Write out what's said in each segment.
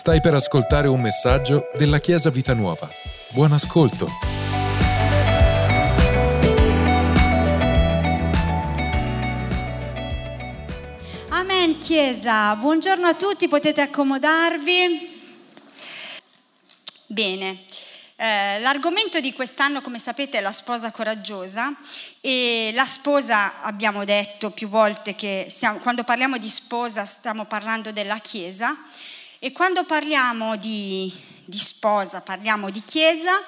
Stai per ascoltare un messaggio della Chiesa Vita Nuova. Buon ascolto. Amen Chiesa, buongiorno a tutti, potete accomodarvi. Bene, eh, l'argomento di quest'anno, come sapete, è la sposa coraggiosa e la sposa, abbiamo detto più volte che stiamo, quando parliamo di sposa stiamo parlando della Chiesa e quando parliamo di, di sposa, parliamo di chiesa,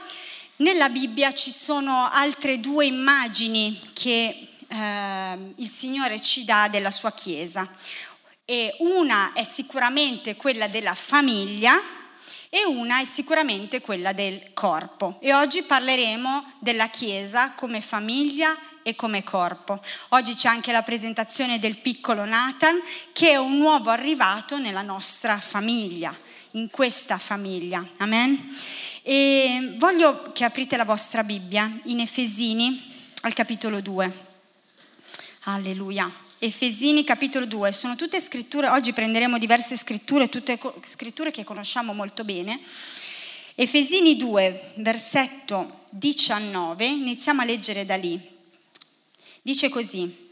nella Bibbia ci sono altre due immagini che eh, il Signore ci dà della sua chiesa. E una è sicuramente quella della famiglia e una è sicuramente quella del corpo. E oggi parleremo della Chiesa come famiglia e come corpo. Oggi c'è anche la presentazione del piccolo Nathan che è un nuovo arrivato nella nostra famiglia, in questa famiglia. Amen. E voglio che aprite la vostra Bibbia in Efesini al capitolo 2. Alleluia. Efesini capitolo 2, sono tutte scritture, oggi prenderemo diverse scritture, tutte scritture che conosciamo molto bene. Efesini 2, versetto 19, iniziamo a leggere da lì. Dice così,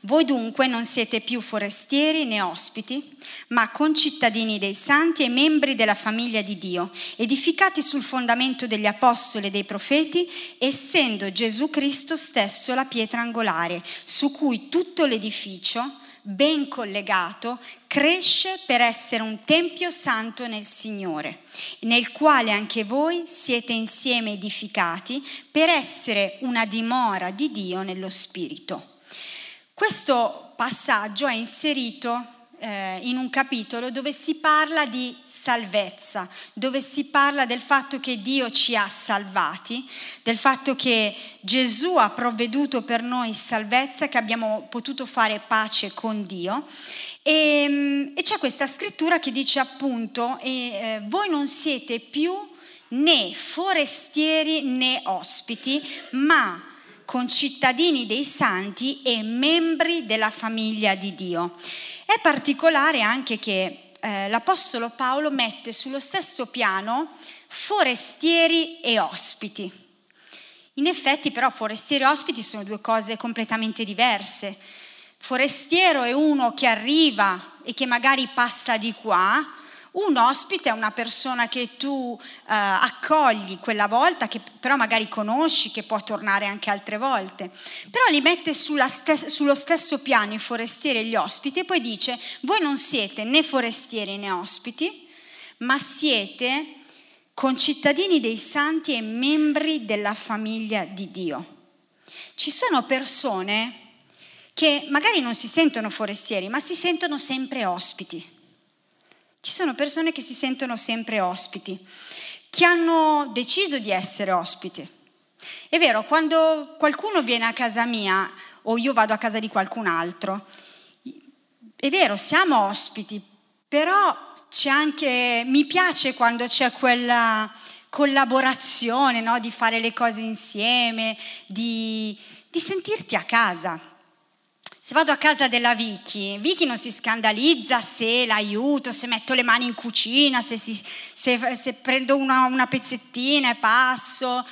voi dunque non siete più forestieri né ospiti, ma concittadini dei santi e membri della famiglia di Dio, edificati sul fondamento degli apostoli e dei profeti, essendo Gesù Cristo stesso la pietra angolare, su cui tutto l'edificio, ben collegato, cresce per essere un tempio santo nel Signore, nel quale anche voi siete insieme edificati per essere una dimora di Dio nello Spirito. Questo passaggio è inserito eh, in un capitolo dove si parla di salvezza, dove si parla del fatto che Dio ci ha salvati, del fatto che Gesù ha provveduto per noi salvezza, che abbiamo potuto fare pace con Dio. E, mm, e c'è questa scrittura che dice appunto, eh, voi non siete più né forestieri né ospiti, ma concittadini dei santi e membri della famiglia di Dio. È particolare anche che eh, l'Apostolo Paolo mette sullo stesso piano forestieri e ospiti. In effetti però forestieri e ospiti sono due cose completamente diverse. Forestiero è uno che arriva e che magari passa di qua, un ospite è una persona che tu eh, accogli quella volta, che però magari conosci, che può tornare anche altre volte. Però li mette stes- sullo stesso piano i forestieri e gli ospiti e poi dice, voi non siete né forestieri né ospiti, ma siete concittadini dei santi e membri della famiglia di Dio. Ci sono persone che magari non si sentono forestieri, ma si sentono sempre ospiti. Ci sono persone che si sentono sempre ospiti, che hanno deciso di essere ospiti. È vero, quando qualcuno viene a casa mia o io vado a casa di qualcun altro, è vero, siamo ospiti, però c'è anche, mi piace quando c'è quella collaborazione, no? di fare le cose insieme, di, di sentirti a casa. Se vado a casa della Vicky, Vicky non si scandalizza se l'aiuto, se metto le mani in cucina, se, si, se, se prendo una, una pezzettina e passo.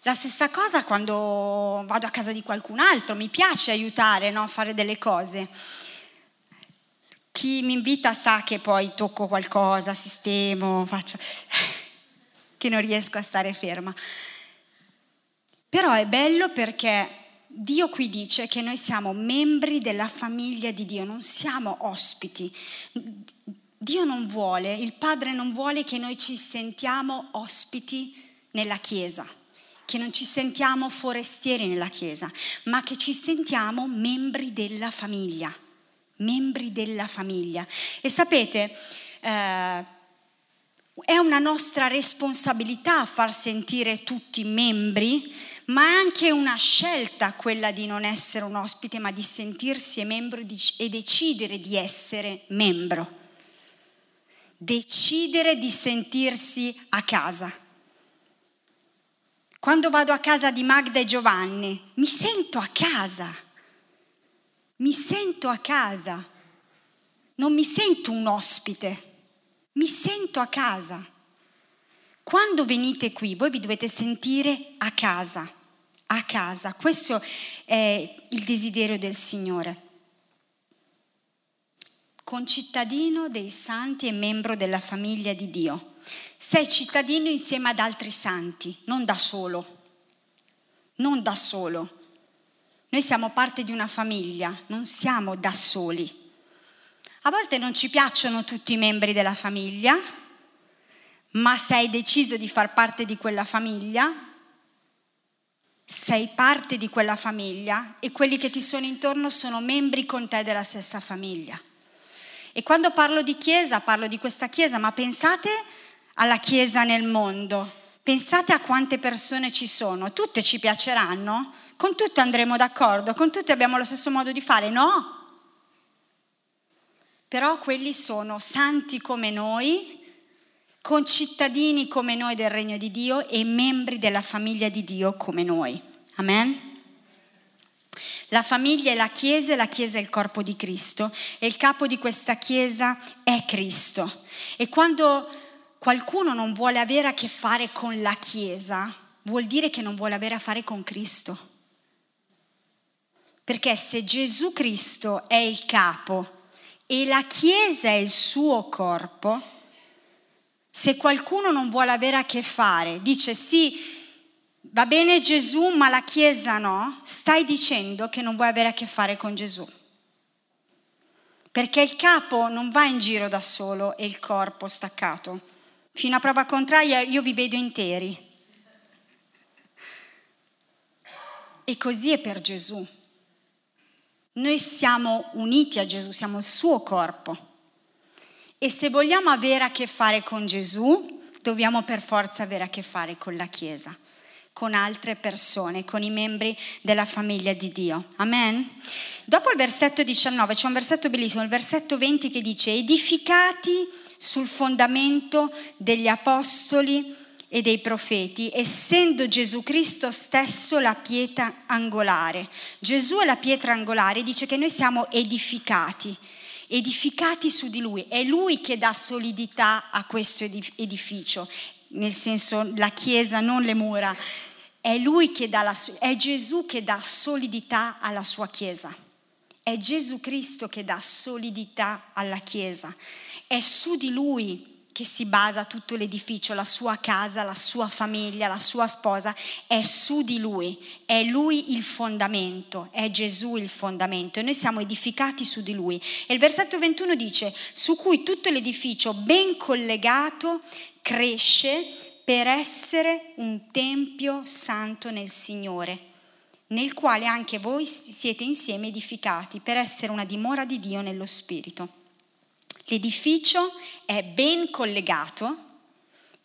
La stessa cosa quando vado a casa di qualcun altro, mi piace aiutare no, a fare delle cose. Chi mi invita sa che poi tocco qualcosa, sistemo, faccio... che non riesco a stare ferma. Però è bello perché Dio qui dice che noi siamo membri della famiglia di Dio, non siamo ospiti. Dio non vuole, il Padre non vuole che noi ci sentiamo ospiti nella Chiesa, che non ci sentiamo forestieri nella Chiesa, ma che ci sentiamo membri della famiglia, membri della famiglia. E sapete, eh, è una nostra responsabilità far sentire tutti membri ma è anche una scelta quella di non essere un ospite, ma di sentirsi membro e decidere di essere membro. Decidere di sentirsi a casa. Quando vado a casa di Magda e Giovanni, mi sento a casa. Mi sento a casa. Non mi sento un ospite. Mi sento a casa. Quando venite qui, voi vi dovete sentire a casa, a casa. Questo è il desiderio del Signore. Concittadino dei santi e membro della famiglia di Dio. Sei cittadino insieme ad altri santi, non da solo. Non da solo. Noi siamo parte di una famiglia, non siamo da soli. A volte non ci piacciono tutti i membri della famiglia, ma se hai deciso di far parte di quella famiglia, sei parte di quella famiglia e quelli che ti sono intorno sono membri con te della stessa famiglia. E quando parlo di chiesa, parlo di questa chiesa, ma pensate alla chiesa nel mondo, pensate a quante persone ci sono, tutte ci piaceranno, con tutte andremo d'accordo, con tutte abbiamo lo stesso modo di fare, no? Però quelli sono santi come noi, concittadini come noi del regno di Dio e membri della famiglia di Dio come noi. Amen? La famiglia è la Chiesa e la Chiesa è il corpo di Cristo e il capo di questa Chiesa è Cristo. E quando qualcuno non vuole avere a che fare con la Chiesa, vuol dire che non vuole avere a fare con Cristo. Perché se Gesù Cristo è il capo e la Chiesa è il suo corpo, se qualcuno non vuole avere a che fare, dice sì, va bene Gesù, ma la Chiesa no, stai dicendo che non vuoi avere a che fare con Gesù. Perché il capo non va in giro da solo e il corpo staccato. Fino a prova contraria io vi vedo interi. E così è per Gesù. Noi siamo uniti a Gesù, siamo il suo corpo. E se vogliamo avere a che fare con Gesù, dobbiamo per forza avere a che fare con la Chiesa, con altre persone, con i membri della famiglia di Dio. Amen? Dopo il versetto 19 c'è un versetto bellissimo, il versetto 20 che dice, edificati sul fondamento degli apostoli e dei profeti, essendo Gesù Cristo stesso la pietra angolare. Gesù è la pietra angolare, dice che noi siamo edificati, edificati su di Lui. È Lui che dà solidità a questo edificio, nel senso la Chiesa, non le mura. È, lui che dà la, è Gesù che dà solidità alla sua Chiesa. È Gesù Cristo che dà solidità alla Chiesa. È su di Lui che si basa tutto l'edificio, la sua casa, la sua famiglia, la sua sposa, è su di lui, è lui il fondamento, è Gesù il fondamento e noi siamo edificati su di lui. E il versetto 21 dice, su cui tutto l'edificio ben collegato cresce per essere un tempio santo nel Signore nel quale anche voi siete insieme edificati per essere una dimora di Dio nello Spirito. L'edificio è ben collegato,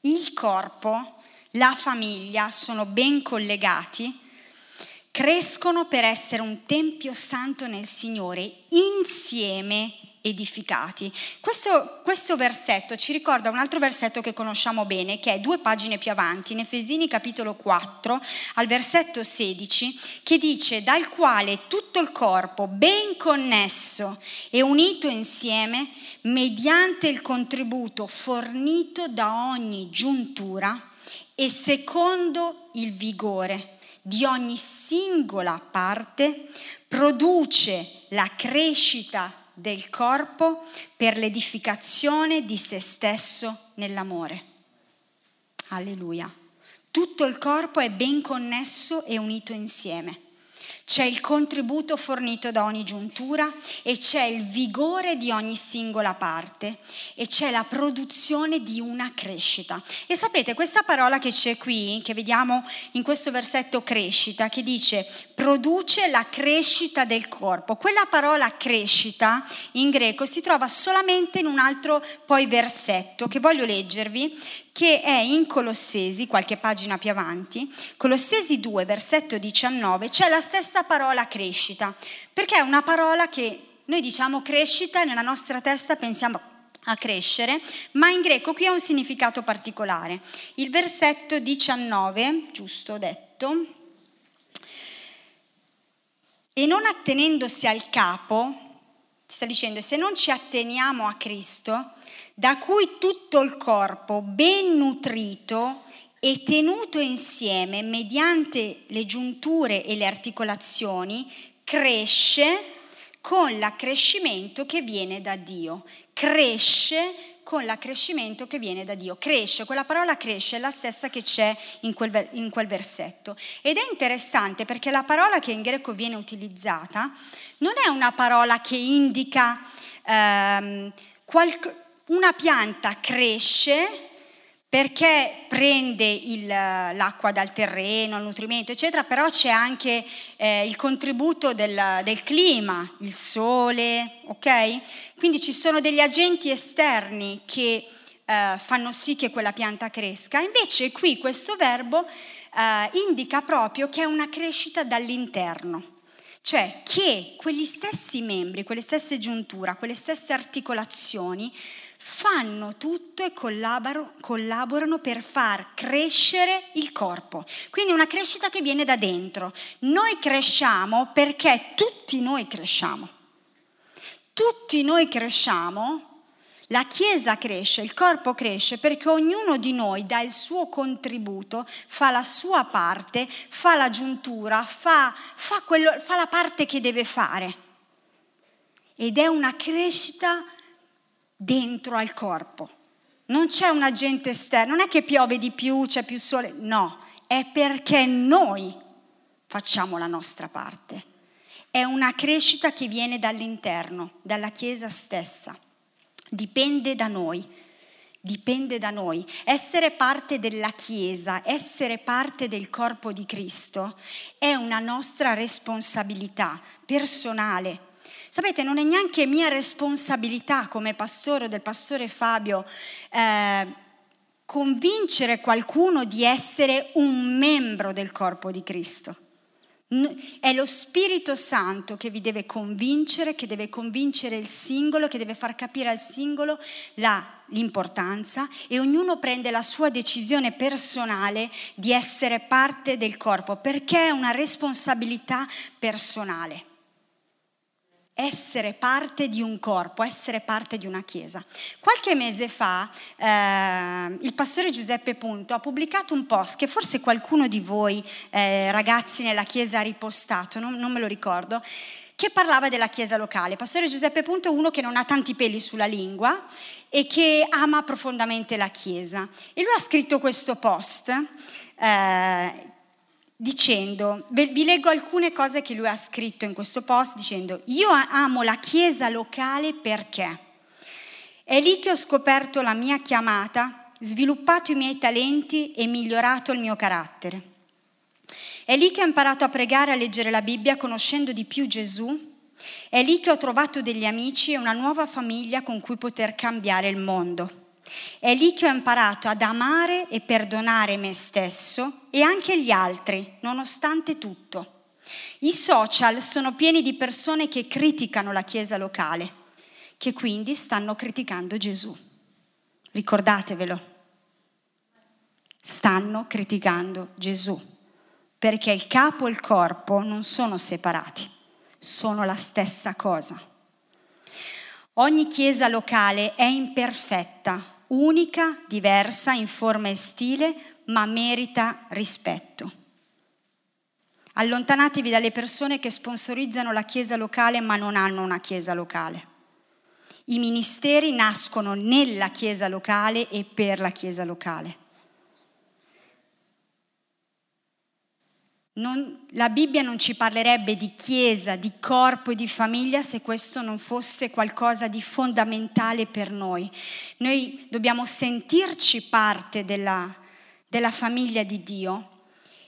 il corpo, la famiglia sono ben collegati, crescono per essere un tempio santo nel Signore insieme edificati. Questo, questo, versetto ci ricorda un altro versetto che conosciamo bene, che è due pagine più avanti, in Efesini capitolo 4, al versetto 16, che dice, dal quale tutto il corpo, ben connesso e unito insieme, mediante il contributo fornito da ogni giuntura e secondo il vigore di ogni singola parte, produce la crescita del corpo per l'edificazione di se stesso nell'amore. Alleluia. Tutto il corpo è ben connesso e unito insieme. C'è il contributo fornito da ogni giuntura e c'è il vigore di ogni singola parte e c'è la produzione di una crescita. E sapete, questa parola che c'è qui, che vediamo in questo versetto crescita, che dice produce la crescita del corpo. Quella parola crescita in greco si trova solamente in un altro poi versetto che voglio leggervi, che è in Colossesi, qualche pagina più avanti, Colossesi 2, versetto 19, c'è la stessa parola crescita, perché è una parola che noi diciamo crescita e nella nostra testa pensiamo a crescere, ma in greco qui ha un significato particolare. Il versetto 19, giusto detto, e non attenendosi al capo, Ci sta dicendo, se non ci atteniamo a Cristo, da cui tutto il corpo, ben nutrito e tenuto insieme mediante le giunture e le articolazioni, cresce con l'accrescimento che viene da Dio. Cresce con l'accrescimento che viene da Dio. Cresce, quella parola cresce è la stessa che c'è in quel, in quel versetto. Ed è interessante perché la parola che in greco viene utilizzata non è una parola che indica ehm, qualc- una pianta cresce perché prende il, l'acqua dal terreno, il nutrimento, eccetera, però c'è anche eh, il contributo del, del, clima, il sole, ok? Quindi ci sono degli agenti esterni che eh, fanno sì che quella pianta cresca. Invece qui questo verbo eh, indica proprio che è una crescita dall'interno. Cioè che quegli stessi membri, quelle stesse giunture, quelle stesse articolazioni fanno tutto e collaborano, per far crescere il corpo. Quindi una crescita che viene da dentro. Noi cresciamo perché tutti noi cresciamo. Tutti noi cresciamo la Chiesa cresce, il corpo cresce perché ognuno di noi dà il suo contributo, fa la sua parte, fa la giuntura, fa, fa, quello, fa la parte che deve fare. Ed è una crescita dentro al corpo. Non c'è un agente esterno, non è che piove di più, c'è più sole, no, è perché noi facciamo la nostra parte. È una crescita che viene dall'interno, dalla Chiesa stessa. Dipende da noi, dipende da noi. Essere parte della Chiesa, essere parte del corpo di Cristo è una nostra responsabilità personale, Sapete, non è neanche mia responsabilità come pastore del pastore Fabio eh, convincere qualcuno di essere un membro del corpo di Cristo. È lo Spirito Santo che vi deve convincere, che deve convincere il singolo, che deve far capire al singolo la, l'importanza e ognuno prende la sua decisione personale di essere parte del corpo, perché è una responsabilità personale essere parte di un corpo, essere parte di una chiesa. Qualche mese fa eh, il pastore Giuseppe Punto ha pubblicato un post che forse qualcuno di voi eh, ragazzi nella chiesa ha ripostato, non, non me lo ricordo, che parlava della chiesa locale. Pastore Giuseppe Punto è uno che non ha tanti peli sulla lingua e che ama profondamente la chiesa. E lui ha scritto questo post eh, dicendo, vi leggo alcune cose che lui ha scritto in questo post dicendo, io amo la chiesa locale perché è lì che ho scoperto la mia chiamata, sviluppato i miei talenti e migliorato il mio carattere. È lì che ho imparato a pregare e a leggere la Bibbia conoscendo di più Gesù. È lì che ho trovato degli amici e una nuova famiglia con cui poter cambiare il mondo. È lì che ho imparato ad amare e perdonare me stesso e anche gli altri, nonostante tutto. I social sono pieni di persone che criticano la Chiesa locale, che quindi stanno criticando Gesù. Ricordatevelo. Stanno criticando Gesù, perché il capo e il corpo non sono separati, sono la stessa cosa. Ogni chiesa locale è imperfetta, unica, diversa in forma e stile, ma merita rispetto. Allontanatevi dalle persone che sponsorizzano la chiesa locale ma non hanno una chiesa locale. I ministeri nascono nella chiesa locale e per la chiesa locale. Non, la Bibbia non ci parlerebbe di chiesa, di corpo e di famiglia se questo non fosse qualcosa di fondamentale per noi. Noi dobbiamo sentirci parte della, della famiglia di Dio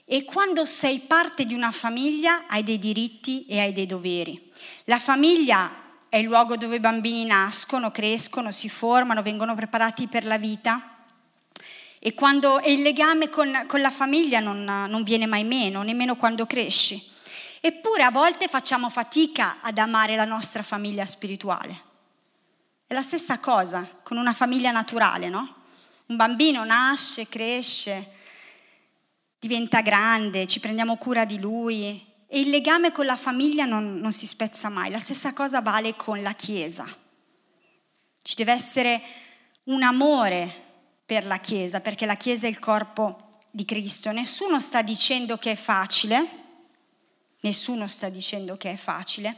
e quando sei parte di una famiglia hai dei diritti e hai dei doveri. La famiglia è il luogo dove i bambini nascono, crescono, si formano, vengono preparati per la vita e, quando, e il legame con, con la famiglia non, non viene mai meno, nemmeno quando cresci. Eppure a volte facciamo fatica ad amare la nostra famiglia spirituale. È la stessa cosa con una famiglia naturale, no? Un bambino nasce, cresce, diventa grande, ci prendiamo cura di lui e il legame con la famiglia non, non si spezza mai. La stessa cosa vale con la Chiesa. Ci deve essere un amore per la Chiesa, perché la Chiesa è il corpo di Cristo. Nessuno sta dicendo che è facile, nessuno sta dicendo che è facile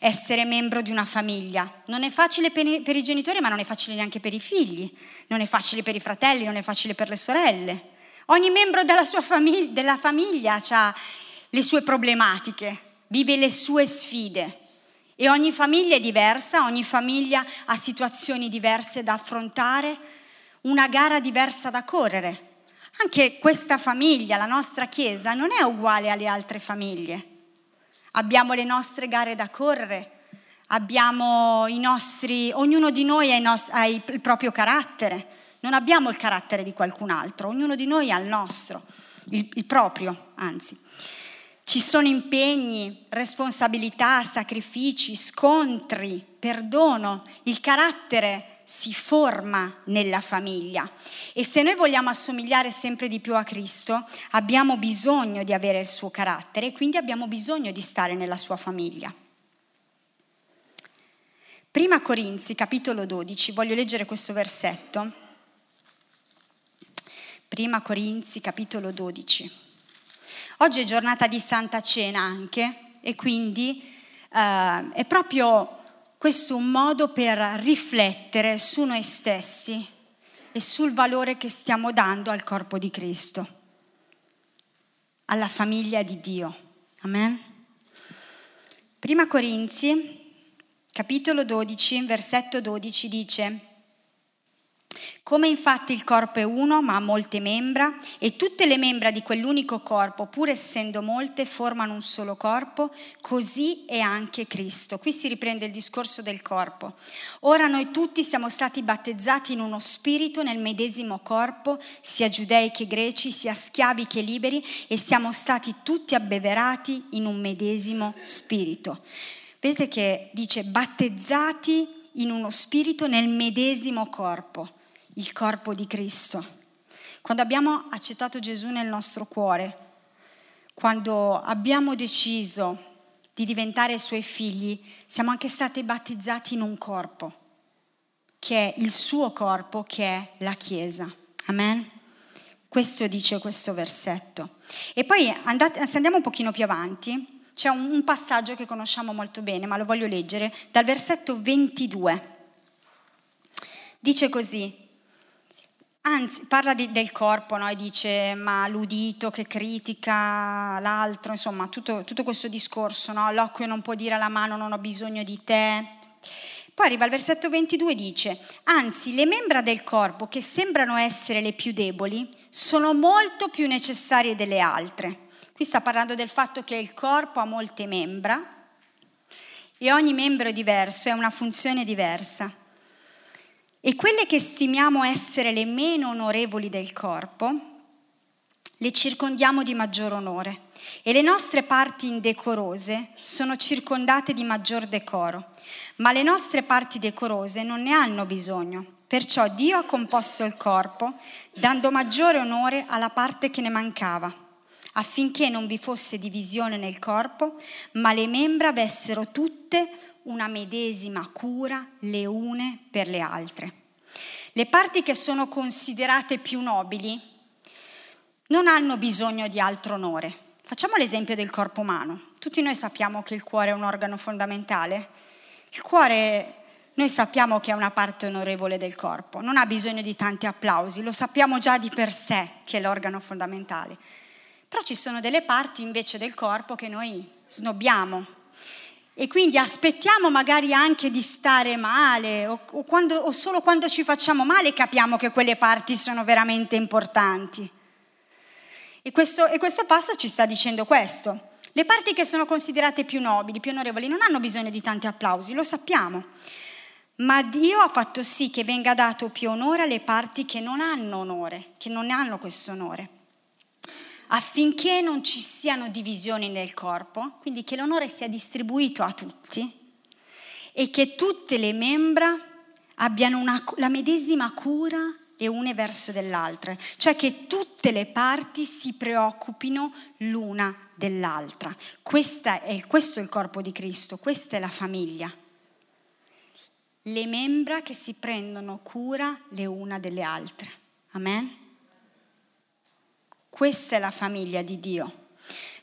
essere membro di una famiglia. Non è facile per i, genitori, ma non è facile neanche per i figli, non è facile per i fratelli, non è facile per le sorelle. Ogni membro della, famiglia, della famiglia ha le sue problematiche, vive le sue sfide. E ogni famiglia è diversa, ogni famiglia ha situazioni diverse da affrontare, una gara diversa da correre. Anche questa famiglia, la nostra Chiesa, non è uguale alle altre famiglie. Abbiamo le nostre gare da correre, abbiamo i nostri, ognuno di noi ha, nost- ha il, il proprio carattere, non abbiamo il carattere di qualcun altro, ognuno di noi ha il nostro, il, il proprio, anzi. Ci sono impegni, responsabilità, sacrifici, scontri, perdono. Il carattere si forma nella famiglia e se noi vogliamo assomigliare sempre di più a Cristo abbiamo bisogno di avere il suo carattere e quindi abbiamo bisogno di stare nella sua famiglia. Prima Corinzi, capitolo 12, voglio leggere questo versetto. Prima Corinzi, capitolo 12. Oggi è giornata di Santa Cena anche e quindi eh, è proprio questo un modo per riflettere su noi stessi e sul valore che stiamo dando al corpo di Cristo, alla famiglia di Dio. Amen. Prima Corinzi, capitolo 12, versetto 12 dice, come infatti il corpo è uno, ma ha molte membra, e tutte le membra di quell'unico corpo, pur essendo molte, formano un solo corpo, così è anche Cristo. Qui si riprende il discorso del corpo. Ora noi tutti siamo stati battezzati in uno spirito nel medesimo corpo, sia giudei che greci, sia schiavi che liberi, e siamo stati tutti abbeverati in un medesimo spirito. Vedete che dice battezzati in uno spirito nel medesimo corpo il corpo di Cristo. Quando abbiamo accettato Gesù nel nostro cuore, quando abbiamo deciso di diventare suoi figli, siamo anche stati battezzati in un corpo, che è il suo corpo, che è la Chiesa. Amen? Questo dice questo versetto. E poi andate, se andiamo un pochino più avanti, c'è un, un passaggio che conosciamo molto bene, ma lo voglio leggere, dal versetto 22. Dice così, Anzi, parla di, del corpo no? e dice ma l'udito che critica l'altro, insomma tutto, tutto questo discorso, no? l'occhio non può dire alla mano non ho bisogno di te. Poi arriva al versetto 22 e dice, anzi le membra del corpo che sembrano essere le più deboli sono molto più necessarie delle altre. Qui sta parlando del fatto che il corpo ha molte membra e ogni membro è diverso, ha una funzione diversa. E quelle che stimiamo essere le meno onorevoli del corpo, le circondiamo di maggior onore e le nostre parti indecorose sono circondate di maggior decoro, ma le nostre parti decorose non ne hanno bisogno. Perciò Dio ha composto il corpo dando maggiore onore alla parte che ne mancava, affinché non vi fosse divisione nel corpo, ma le membra avessero tutte una medesima cura le une per le altre. Le parti che sono considerate più nobili non hanno bisogno di altro onore. Facciamo l'esempio del corpo umano. Tutti noi sappiamo che il cuore è un organo fondamentale. Il cuore noi sappiamo che è una parte onorevole del corpo, non ha bisogno di tanti applausi, lo sappiamo già di per sé che è l'organo fondamentale. Però ci sono delle parti invece del corpo che noi snobbiamo, e quindi aspettiamo magari anche di stare male o, o, quando, o, solo quando ci facciamo male capiamo che quelle parti sono veramente importanti. E questo, e questo passo ci sta dicendo questo. Le parti che sono considerate più nobili, più onorevoli, non hanno bisogno di tanti applausi, lo sappiamo. Ma Dio ha fatto sì che venga dato più onore alle parti che non hanno onore, che non hanno questo onore affinché non ci siano divisioni nel corpo, quindi che l'onore sia distribuito a tutti e che tutte le membra abbiano una, la medesima cura e une verso dell'altra, cioè che tutte le parti si preoccupino l'una dell'altra. È, questo è il corpo di Cristo, questa è la famiglia. Le membra che si prendono cura le una delle altre. Amen? Questa è la famiglia di Dio.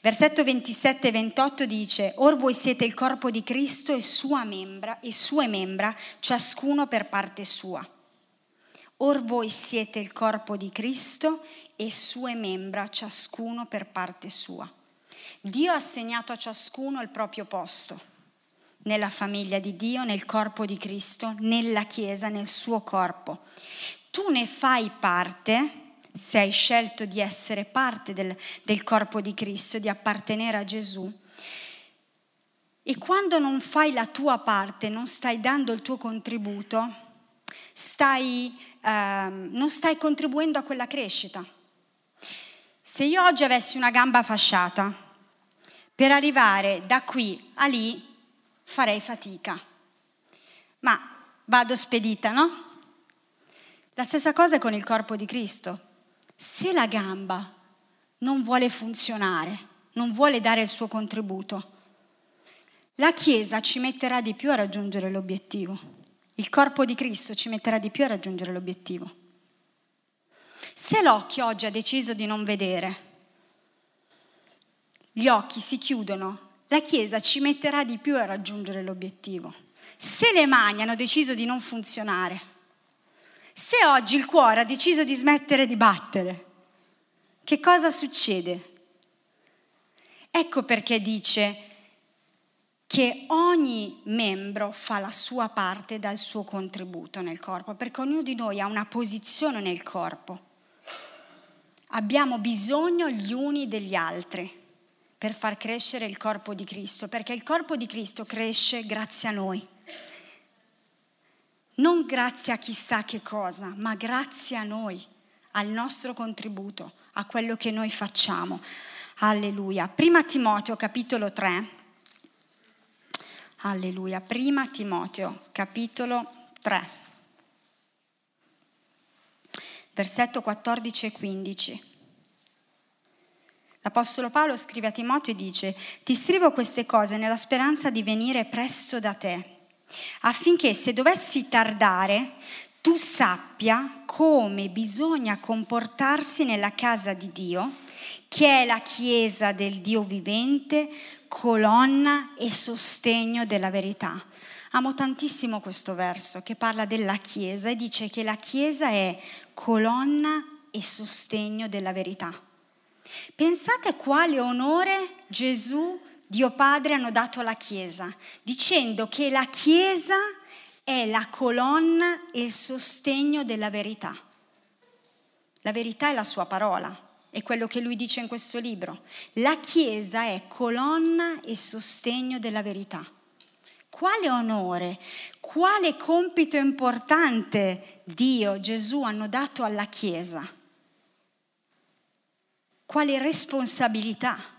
Versetto 27 e 28 dice, Or voi siete il corpo di Cristo e, sua membra, e sue membra, ciascuno per parte sua. Or voi siete il corpo di Cristo e sue membra, ciascuno per parte sua. Dio ha assegnato a ciascuno il proprio posto nella famiglia di Dio, nel corpo di Cristo, nella Chiesa, nel suo corpo. Tu ne fai parte se hai scelto di essere parte del, del corpo di Cristo, di appartenere a Gesù. E quando non fai la tua parte, non stai dando il tuo contributo, stai, ehm, non stai contribuendo a quella crescita. Se io oggi avessi una gamba fasciata, per arrivare da qui a lì farei fatica. Ma vado spedita, no? La stessa cosa è con il corpo di Cristo. Se la gamba non vuole funzionare, non vuole dare il suo contributo, la Chiesa ci metterà di più a raggiungere l'obiettivo il corpo di Cristo ci metterà di più a raggiungere l'obiettivo. Se l'occhio oggi ha deciso di non vedere, gli occhi si chiudono, la Chiesa ci metterà di più a raggiungere l'obiettivo. Se le mani hanno deciso di non funzionare, se oggi il cuore ha deciso di smettere di battere, che cosa succede? Ecco perché dice che ogni membro fa la sua parte dal suo contributo nel corpo, perché ognuno di noi ha una posizione nel corpo. Abbiamo bisogno gli uni degli altri per far crescere il corpo di Cristo, perché il corpo di Cristo cresce grazie a noi. Non grazie a chissà che cosa, ma grazie a noi, al nostro contributo, a quello che noi facciamo. Alleluia. Prima Timoteo capitolo 3 Alleluia. Prima Timoteo, capitolo 3, versetto 14 e 15. L'Apostolo Paolo scrive a Timoteo e dice, ti scrivo queste cose nella speranza di venire presto da te, affinché se dovessi tardare, tu sappia come bisogna comportarsi nella casa di Dio, che è la chiesa del Dio vivente, colonna e sostegno della verità. Amo tantissimo questo verso che parla della Chiesa e dice che la Chiesa è colonna e sostegno della verità. Pensate quale onore Gesù, Dio Padre, hanno dato alla Chiesa, dicendo che la Chiesa è la colonna e il sostegno della verità. La verità è la sua parola, è quello che lui dice in questo libro. La Chiesa è colonna e sostegno della verità. Quale onore, quale compito importante Dio, Gesù hanno dato alla Chiesa? Quale responsabilità?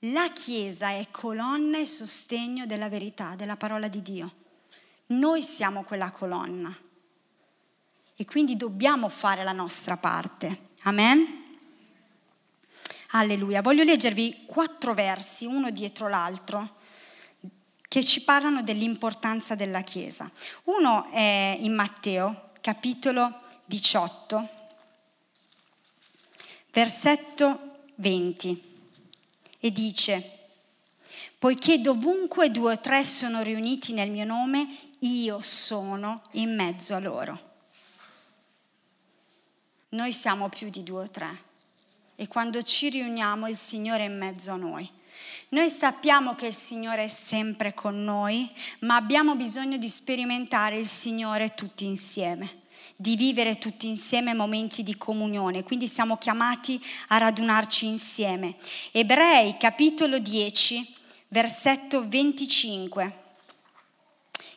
La Chiesa è colonna e sostegno della verità, della parola di Dio. Noi siamo quella colonna e quindi dobbiamo fare la nostra parte. Amen? Alleluia. Voglio leggervi quattro versi, uno dietro l'altro, che ci parlano dell'importanza della Chiesa. Uno è in Matteo, capitolo 18, versetto 20, e dice, poiché dovunque due o tre sono riuniti nel mio nome, io sono in mezzo a loro. Noi siamo più di due o tre e quando ci riuniamo il Signore è in mezzo a noi. Noi sappiamo che il Signore è sempre con noi, ma abbiamo bisogno di sperimentare il Signore tutti insieme, di vivere tutti insieme momenti di comunione, quindi siamo chiamati a radunarci insieme. Ebrei capitolo 10, versetto 25.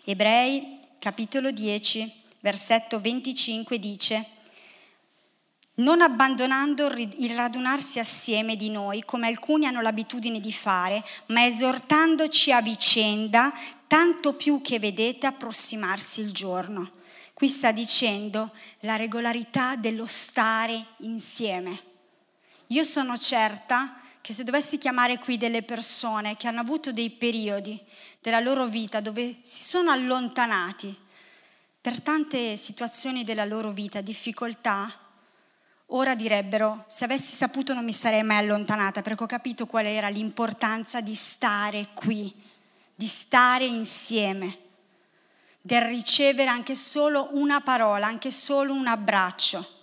Ebrei capitolo 10, versetto 25 dice, non abbandonando il radunarsi assieme di noi, come alcuni hanno l'abitudine di fare, ma esortandoci a vicenda, tanto più che vedete approssimarsi il giorno. Qui sta dicendo la regolarità dello stare insieme. Io sono certa che se dovessi chiamare qui delle persone che hanno avuto dei periodi della loro vita dove si sono allontanati per tante situazioni della loro vita, difficoltà, ora direbbero se avessi saputo non mi sarei mai allontanata perché ho capito qual era l'importanza di stare qui, di stare insieme, del ricevere anche solo una parola, anche solo un abbraccio.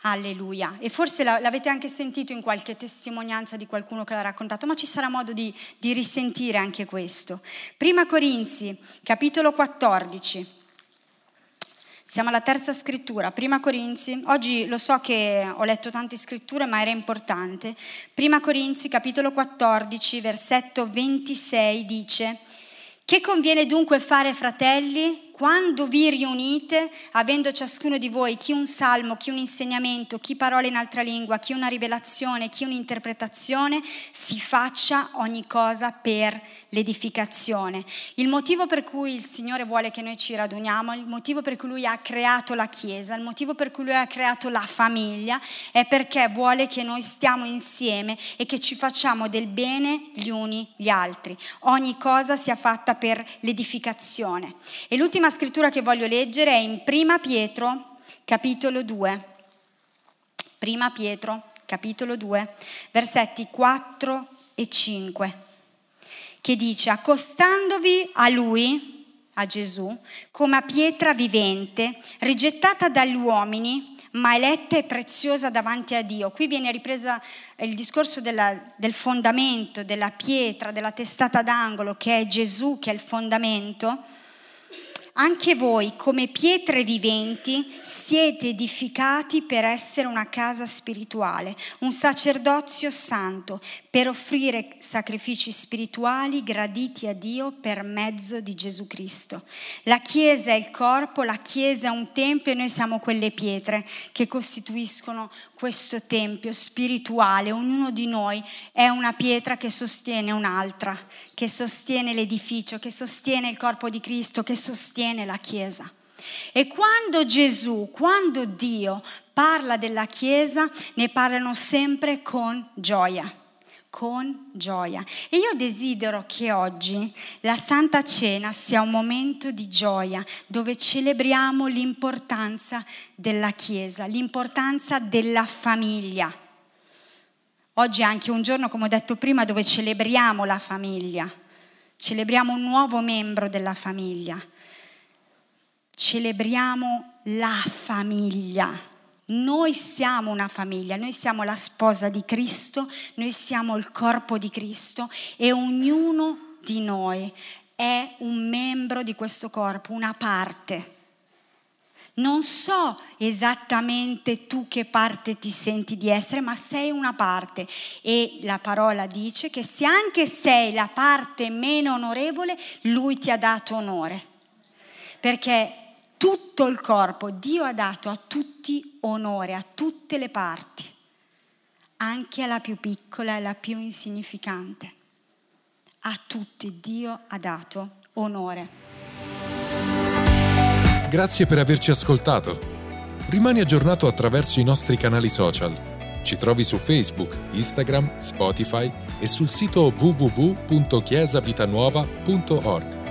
Alleluia. E forse l'avete anche sentito in qualche testimonianza di qualcuno che l'ha raccontato, ma ci sarà modo di, di risentire anche questo. Prima Corinzi, capitolo 14. Siamo alla terza scrittura, Prima Corinzi. Oggi lo so che ho letto tante scritture, ma era importante. Prima Corinzi, capitolo 14, versetto 26 dice: Che conviene dunque fare, fratelli? quando vi riunite, avendo ciascuno di voi chi un salmo, chi un insegnamento, chi parole in altra lingua, chi una rivelazione, chi un'interpretazione, si faccia ogni cosa per l'edificazione. Il motivo per cui il Signore vuole che noi ci raduniamo, il motivo per cui Lui ha creato la Chiesa, il motivo per cui Lui ha creato la famiglia, è perché vuole che noi stiamo insieme e che ci facciamo del bene gli uni gli altri. Ogni cosa sia fatta per l'edificazione. E l'ultima scrittura che voglio leggere è in Prima Pietro, capitolo 2. Prima Pietro, capitolo 2, versetti 4 e 5, che dice, accostandovi a lui, a Gesù, come a pietra vivente, rigettata dagli uomini, ma eletta e preziosa davanti a Dio. Qui viene ripresa il discorso della, del fondamento, della pietra, della testata d'angolo, che è Gesù, che è il fondamento anche voi, come pietre viventi, siete edificati per essere una casa spirituale, un sacerdozio santo, per offrire sacrifici spirituali graditi a Dio per mezzo di Gesù Cristo. La Chiesa è il corpo, la Chiesa è un tempio e noi siamo quelle pietre che costituiscono questo tempio spirituale. Ognuno di noi è una pietra che sostiene un'altra, che sostiene l'edificio, che sostiene il corpo di Cristo, che sostiene la Chiesa. E quando Gesù, quando Dio parla della Chiesa, ne parlano sempre con gioia con gioia. E io desidero che oggi la Santa Cena sia un momento di gioia dove celebriamo l'importanza della Chiesa, l'importanza della famiglia. Oggi è anche un giorno, come ho detto prima, dove celebriamo la famiglia, celebriamo un nuovo membro della famiglia, celebriamo la famiglia noi siamo una famiglia, noi siamo la sposa di Cristo, noi siamo il corpo di Cristo e ognuno di noi è un membro di questo corpo, una parte. Non so esattamente tu che parte ti senti di essere, ma sei una parte. E la parola dice che se anche sei la parte meno onorevole, lui ti ha dato onore. Perché tutto il corpo, Dio ha dato a tutti onore, a tutte le parti, anche alla più piccola e alla più insignificante. A tutti Dio ha dato onore. Grazie per averci ascoltato. Rimani aggiornato attraverso i nostri canali social. Ci trovi su Facebook, Instagram, Spotify e sul sito www.chiesavitanuova.org.